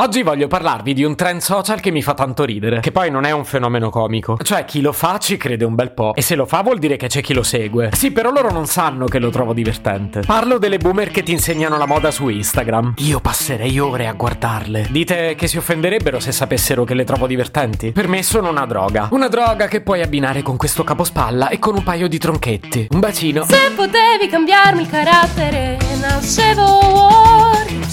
Oggi voglio parlarvi di un trend social che mi fa tanto ridere, che poi non è un fenomeno comico. Cioè, chi lo fa ci crede un bel po', e se lo fa vuol dire che c'è chi lo segue. Sì, però loro non sanno che lo trovo divertente. Parlo delle boomer che ti insegnano la moda su Instagram. Io passerei ore a guardarle. Dite che si offenderebbero se sapessero che le trovo divertenti? Per me sono una droga. Una droga che puoi abbinare con questo capospalla e con un paio di tronchetti. Un bacino. Se potevi cambiarmi il carattere, nascevo.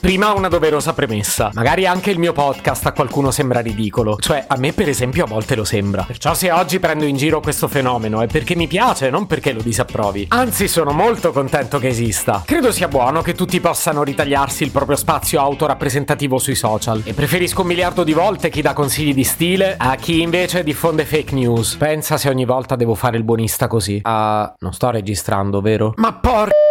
Prima una doverosa premessa. Magari anche il mio podcast a qualcuno sembra ridicolo. Cioè, a me per esempio a volte lo sembra. Perciò se oggi prendo in giro questo fenomeno è perché mi piace, non perché lo disapprovi. Anzi, sono molto contento che esista. Credo sia buono che tutti possano ritagliarsi il proprio spazio autorappresentativo sui social. E preferisco un miliardo di volte chi dà consigli di stile a chi invece diffonde fake news. Pensa se ogni volta devo fare il buonista così. Ah, non sto registrando, vero? Ma porca...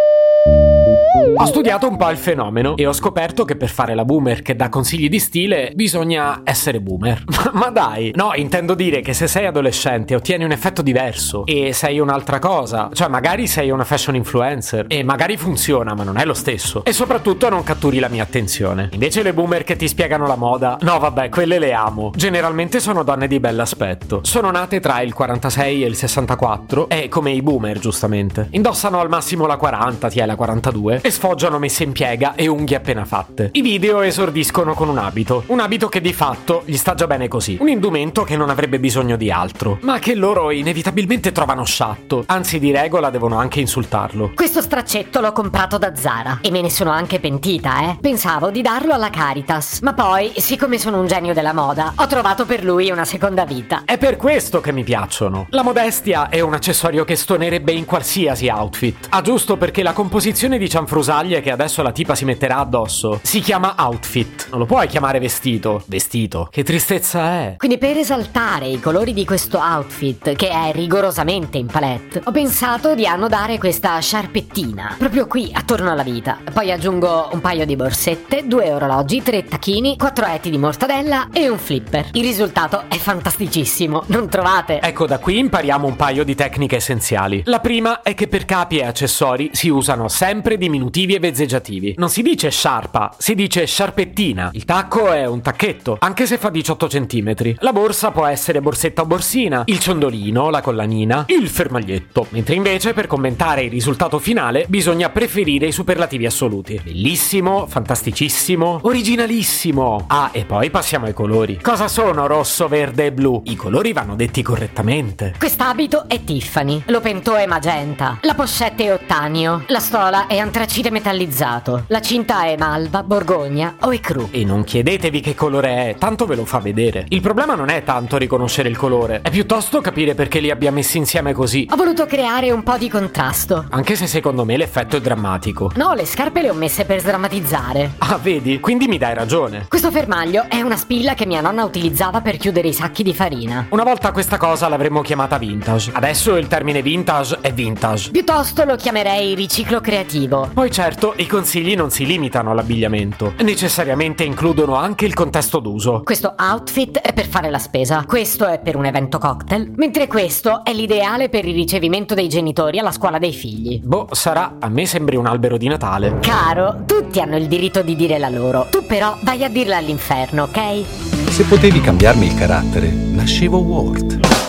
Ho studiato un po' il fenomeno e ho scoperto che per fare la boomer che dà consigli di stile bisogna essere boomer. Ma dai, no, intendo dire che se sei adolescente ottieni un effetto diverso e sei un'altra cosa. Cioè, magari sei una fashion influencer e magari funziona, ma non è lo stesso. E soprattutto non catturi la mia attenzione. Invece le boomer che ti spiegano la moda, no, vabbè, quelle le amo. Generalmente sono donne di bell'aspetto. Sono nate tra il 46 e il 64 e come i boomer, giustamente. Indossano al massimo la 40, ti è la 42 e sfoggiano messe in piega e unghie appena fatte. I video esordiscono con un abito, un abito che di fatto gli sta già bene così, un indumento che non avrebbe bisogno di altro, ma che loro inevitabilmente trovano sciatto, anzi di regola devono anche insultarlo. Questo straccetto l'ho comprato da Zara e me ne sono anche pentita, eh. Pensavo di darlo alla Caritas, ma poi, siccome sono un genio della moda, ho trovato per lui una seconda vita. È per questo che mi piacciono. La modestia è un accessorio che stonerebbe in qualsiasi outfit. Ah, giusto perché la composizione di cianfrusaglie che adesso la tipa si metterà addosso si chiama outfit. Non lo puoi chiamare vestito. Vestito. Che tristezza è. Quindi per esaltare i colori di questo outfit, che è rigorosamente in palette, ho pensato di annodare questa sciarpettina, proprio qui, attorno alla vita. Poi aggiungo un paio di borsette, due orologi, tre tacchini, quattro etti di mortadella e un flipper. Il risultato è fantasticissimo, non trovate? Ecco, da qui impariamo un paio di tecniche essenziali. La prima è che per capi e accessori si usano sempre diminutivi e vezzeggiativi. Non si dice sciarpa, si dice sciarpettina. Il tacco è un tacchetto, anche se fa 18 cm. La borsa può essere borsetta o borsina, il ciondolino, la collanina, il fermaglietto. Mentre invece per commentare il risultato finale bisogna preferire i superlativi assoluti. Bellissimo, fantasticissimo, originalissimo. Ah, e poi passiamo ai colori. Cosa sono rosso, verde e blu? I colori vanno detti correttamente. Quest'abito è Tiffany, l'opentò è magenta, la pochette è ottanio, la stola è antracite metallizzato, la cinta è malva, borgogna o ecru. E non chiedetevi che colore è, tanto ve lo fa vedere. Il problema non è tanto riconoscere il colore, è piuttosto capire perché li abbia messi insieme così. Ho voluto creare un po' di contrasto. Anche se secondo me l'effetto è drammatico. No, le scarpe le ho messe per sdrammatizzare. Ah, vedi? Quindi mi dai ragione. Questo fermaglio è una spilla che mia nonna utilizzava per chiudere i sacchi di farina. Una volta questa cosa l'avremmo chiamata vintage. Adesso il termine vintage è vintage. Piuttosto lo chiamerei riciclo creativo. Poi certo, i consigli non si limitano all'abbigliamento, necessariamente includono anche il contesto d'uso. Questo outfit è per fare la spesa, questo è per un evento cocktail, mentre questo è l'ideale per il ricevimento dei genitori alla scuola dei figli. Boh, sarà, a me sembri un albero di Natale. Caro, tutti hanno il diritto di dire la loro, tu però vai a dirla all'inferno, ok? Se potevi cambiarmi il carattere, nascevo Ward.